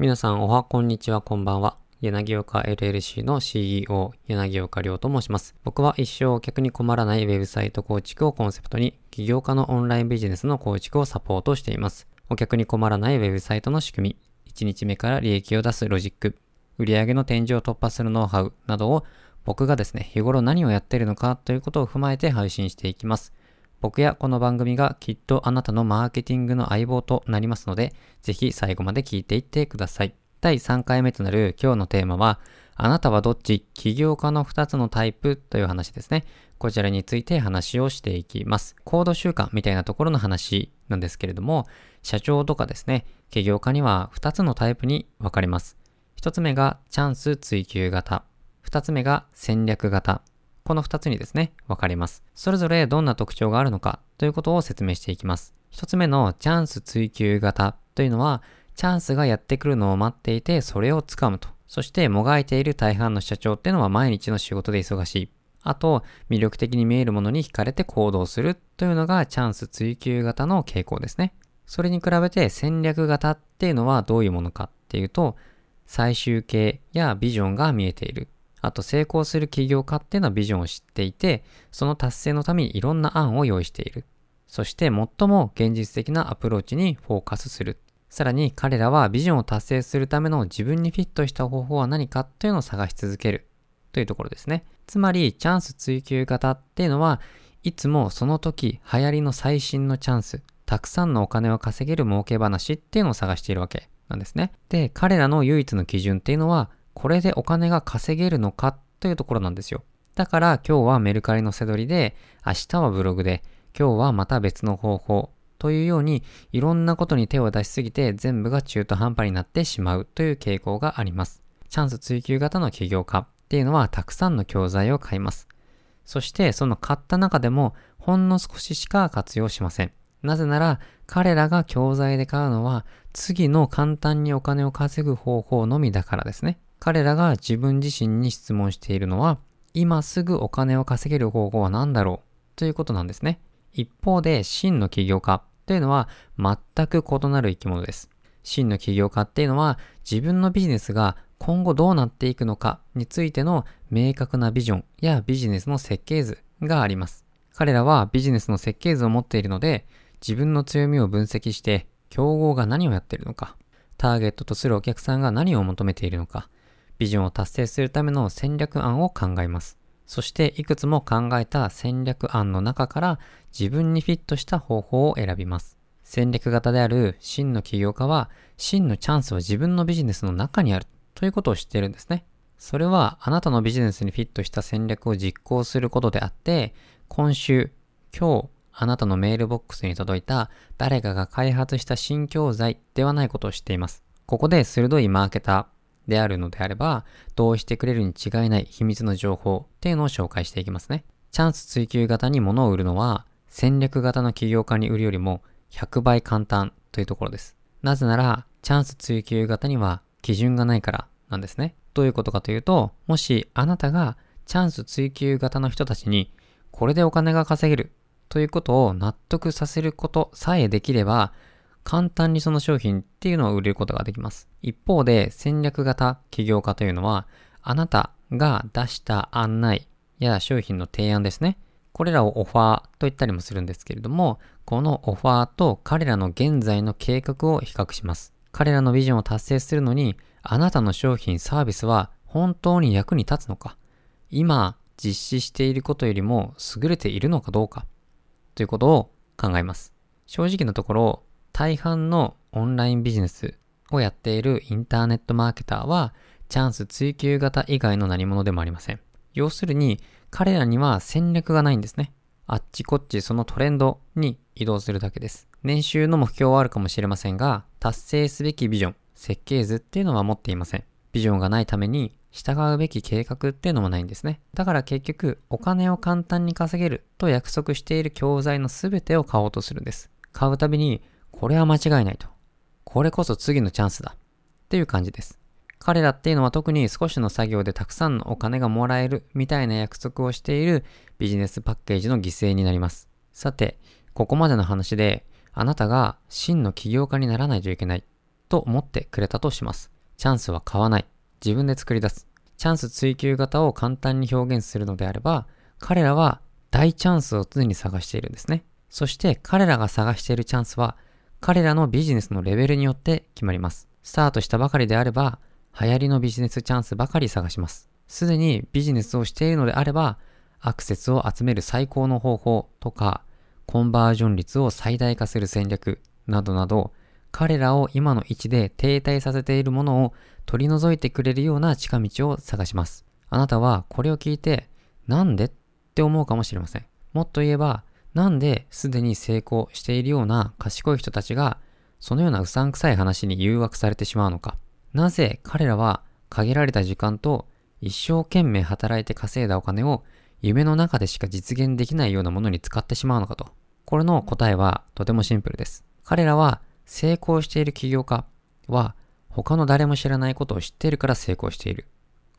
皆さんおはこんにちはこんばんは。柳岡 LLC の CEO 柳岡亮と申します。僕は一生お客に困らないウェブサイト構築をコンセプトに起業家のオンラインビジネスの構築をサポートしています。お客に困らないウェブサイトの仕組み、1日目から利益を出すロジック、売上の天井を突破するノウハウなどを僕がですね、日頃何をやっているのかということを踏まえて配信していきます。僕やこの番組がきっとあなたのマーケティングの相棒となりますので、ぜひ最後まで聞いていってください。第3回目となる今日のテーマは、あなたはどっち？起業家の2つのタイプ？という話ですね。こちらについて話をしていきます。コード習慣みたいなところの話なんですけれども、社長とかですね、起業家には2つのタイプに分かれます。1つ目がチャンス追求型。2つ目が戦略型。この2つにですね、分かれます。それぞれどんな特徴があるのかということを説明していきます。1つ目のチャンス追求型というのは、チャンスがやってくるのを待っていて、それをつかむと。そして、もがいている大半の社長っていうのは毎日の仕事で忙しい。あと、魅力的に見えるものに惹かれて行動するというのがチャンス追求型の傾向ですね。それに比べて戦略型っていうのはどういうものかっていうと、最終形やビジョンが見えている。あと成功する起業家っていうのはビジョンを知っていて、その達成のためにいろんな案を用意している。そして最も現実的なアプローチにフォーカスする。さらに彼らはビジョンを達成するための自分にフィットした方法は何かというのを探し続けるというところですね。つまりチャンス追求型っていうのはいつもその時流行りの最新のチャンス、たくさんのお金を稼げる儲け話っていうのを探しているわけなんですね。で、彼らの唯一の基準っていうのはこれでお金が稼げるのかというところなんですよ。だから今日はメルカリの背取りで、明日はブログで、今日はまた別の方法というように、いろんなことに手を出しすぎて全部が中途半端になってしまうという傾向があります。チャンス追求型の起業家っていうのはたくさんの教材を買います。そしてその買った中でもほんの少ししか活用しません。なぜなら彼らが教材で買うのは次の簡単にお金を稼ぐ方法のみだからですね。彼らが自分自身に質問しているのは、今すぐお金を稼げる方法は何だろう？ということなんですね。一方で、真の起業家というのは全く異なる生き物です。真の起業家っていうのは自分のビジネスが今後どうなっていくのかについての明確なビジョンやビジネスの設計図があります。彼らはビジネスの設計図を持っているので自分の強みを分析して競合が何をやっているのか、ターゲットとするお客さんが何を求めているのか、ビジョンを達成するための戦略案を考えます。そしていくつも考えた戦略案の中から自分にフィットした方法を選びます。戦略型である真の起業家は真のチャンスは自分のビジネスの中にあるということを知っているんですね。それはあなたのビジネスにフィットした戦略を実行することであって、今週、今日、あなたのメールボックスに届いた誰かが開発した新教材ではないことを知っています。ここで鋭いマーケター、であるのであれば、同意してくれるに違いない秘密の情報っていうのを紹介していきますね。チャンス追求型に物を売るのは、戦略型の起業家に売るよりも100倍簡単というところです。なぜなら、チャンス追求型には基準がないからなんですね。どういうことかというと、もしあなたがチャンス追求型の人たちに、これでお金が稼げるということを納得させることさえできれば、簡単にその商品っていうのを売れることができます。一方で戦略型起業家というのは、あなたが出した案内や商品の提案ですね。これらをオファーと言ったりもするんですけれども、このオファーと彼らの現在の計画を比較します。彼らのビジョンを達成するのに、あなたの商品サービスは本当に役に立つのか、今実施していることよりも優れているのかどうか、ということを考えます。正直なところ、大半のオンラインビジネスをやっているインターネットマーケターは、チャンス追求型以外の何者でもありません。要するに、彼らには戦略がないんですね。あっちこっちそのトレンドに移動するだけです。年収の目標はあるかもしれませんが、達成すべきビジョン、設計図っていうのは持っていません。ビジョンがないために、従うべき計画っていうのもないんですね。だから結局、お金を簡単に稼げると約束している教材の全てを買おうとするんです。買うたびに、これは間違いないと。これこそ次のチャンスだ。っていう感じです。彼らっていうのは特に少しの作業でたくさんのお金がもらえるみたいな約束をしているビジネスパッケージの犠牲になります。さて、ここまでの話であなたが真の起業家にならないといけないと思ってくれたとします。チャンスは買わない。自分で作り出す。チャンス追求型を簡単に表現するのであれば、彼らは大チャンスを常に探しているんですね。そして彼らが探しているチャンスは、彼らのビジネスのレベルによって決まります。スタートしたばかりであれば、流行りのビジネスチャンスばかり探します。すでにビジネスをしているのであれば、アクセスを集める最高の方法とか、コンバージョン率を最大化する戦略などなど、彼らを今の位置で停滞させているものを取り除いてくれるような近道を探します。あなたはこれを聞いて、なんでって思うかもしれません。もっと言えば、なんですでに成功しているような賢い人たちが、そのようなうさんくさい話に誘惑されてしまうのか。なぜ彼らは限られた時間と一生懸命働いて稼いだお金を夢の中でしか実現できないようなものに使ってしまうのかと。これの答えはとてもシンプルです。彼らは成功している起業家は他の誰も知らないことを知っているから成功している。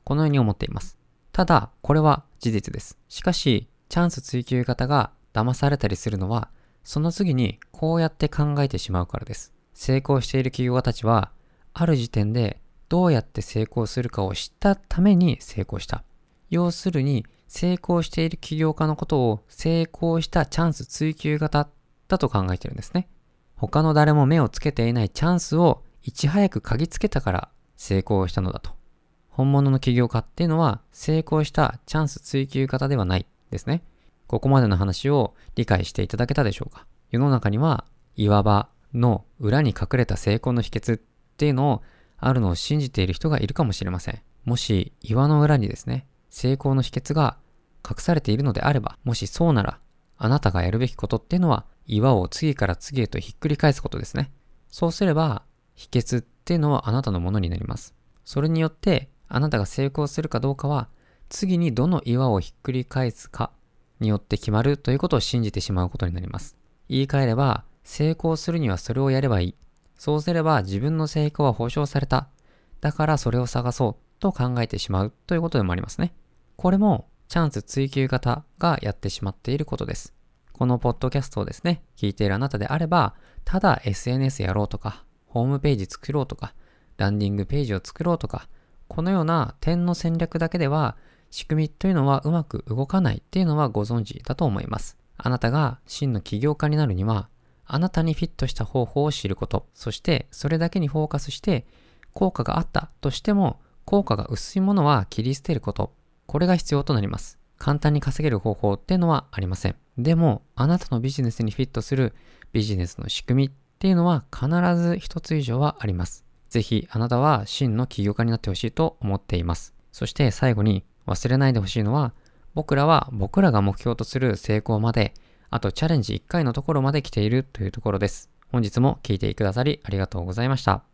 このように思っています。ただ、これは事実です。しかし、チャンス追求型が騙されたりするのは、その次にこうやって考えてしまうからです。成功している企業家たちは、ある時点でどうやって成功するかを知ったために成功した。要するに、成功している起業家のことを成功したチャンス追求型だと考えてるんですね。他の誰も目をつけていないチャンスをいち早く嗅ぎつけたから成功したのだと。本物の起業家っていうのは成功したチャンス追求型ではないですね。ここまでの話を理解していただけたでしょうか？世の中には岩場の裏に隠れた成功の秘訣っていうのをあるのを信じている人がいるかもしれません。もし岩の裏にですね、成功の秘訣が隠されているのであれば、もしそうなら、あなたがやるべきことっていうのは岩を次から次へとひっくり返すことですね。そうすれば、秘訣っていうのはあなたのものになります。それによって、あなたが成功するかどうかは、次にどの岩をひっくり返すかによって決まるということを信じてしまうことになります。言い換えれば、成功するにはそれをやればいい。そうすれば自分の成功は保証された。だからそれを探そうと考えてしまうということでもありますね。これもチャンス追求型がやってしまっていることです。このポッドキャストをですね、聞いているあなたであれば、ただ SNS やろうとか、ホームページ作ろうとか、ランディングページを作ろうとか、このような点の戦略だけでは、仕組みというのはうまく動かないっていうのはご存知だと思います。あなたが真の起業家になるには、あなたにフィットした方法を知ること、そしてそれだけにフォーカスして、効果があったとしても、効果が薄いものは切り捨てること、これが必要となります。簡単に稼げる方法っていうのはありません。でも、あなたのビジネスにフィットするビジネスの仕組みっていうのは必ず一つ以上はあります。ぜひあなたは真の起業家になってほしいと思っています。そして最後に忘れないでほしいのは、僕らは僕らが目標とする成功まで、あとチャレンジ1回のところまで来ているというところです。本日も聞いてくださりありがとうございました。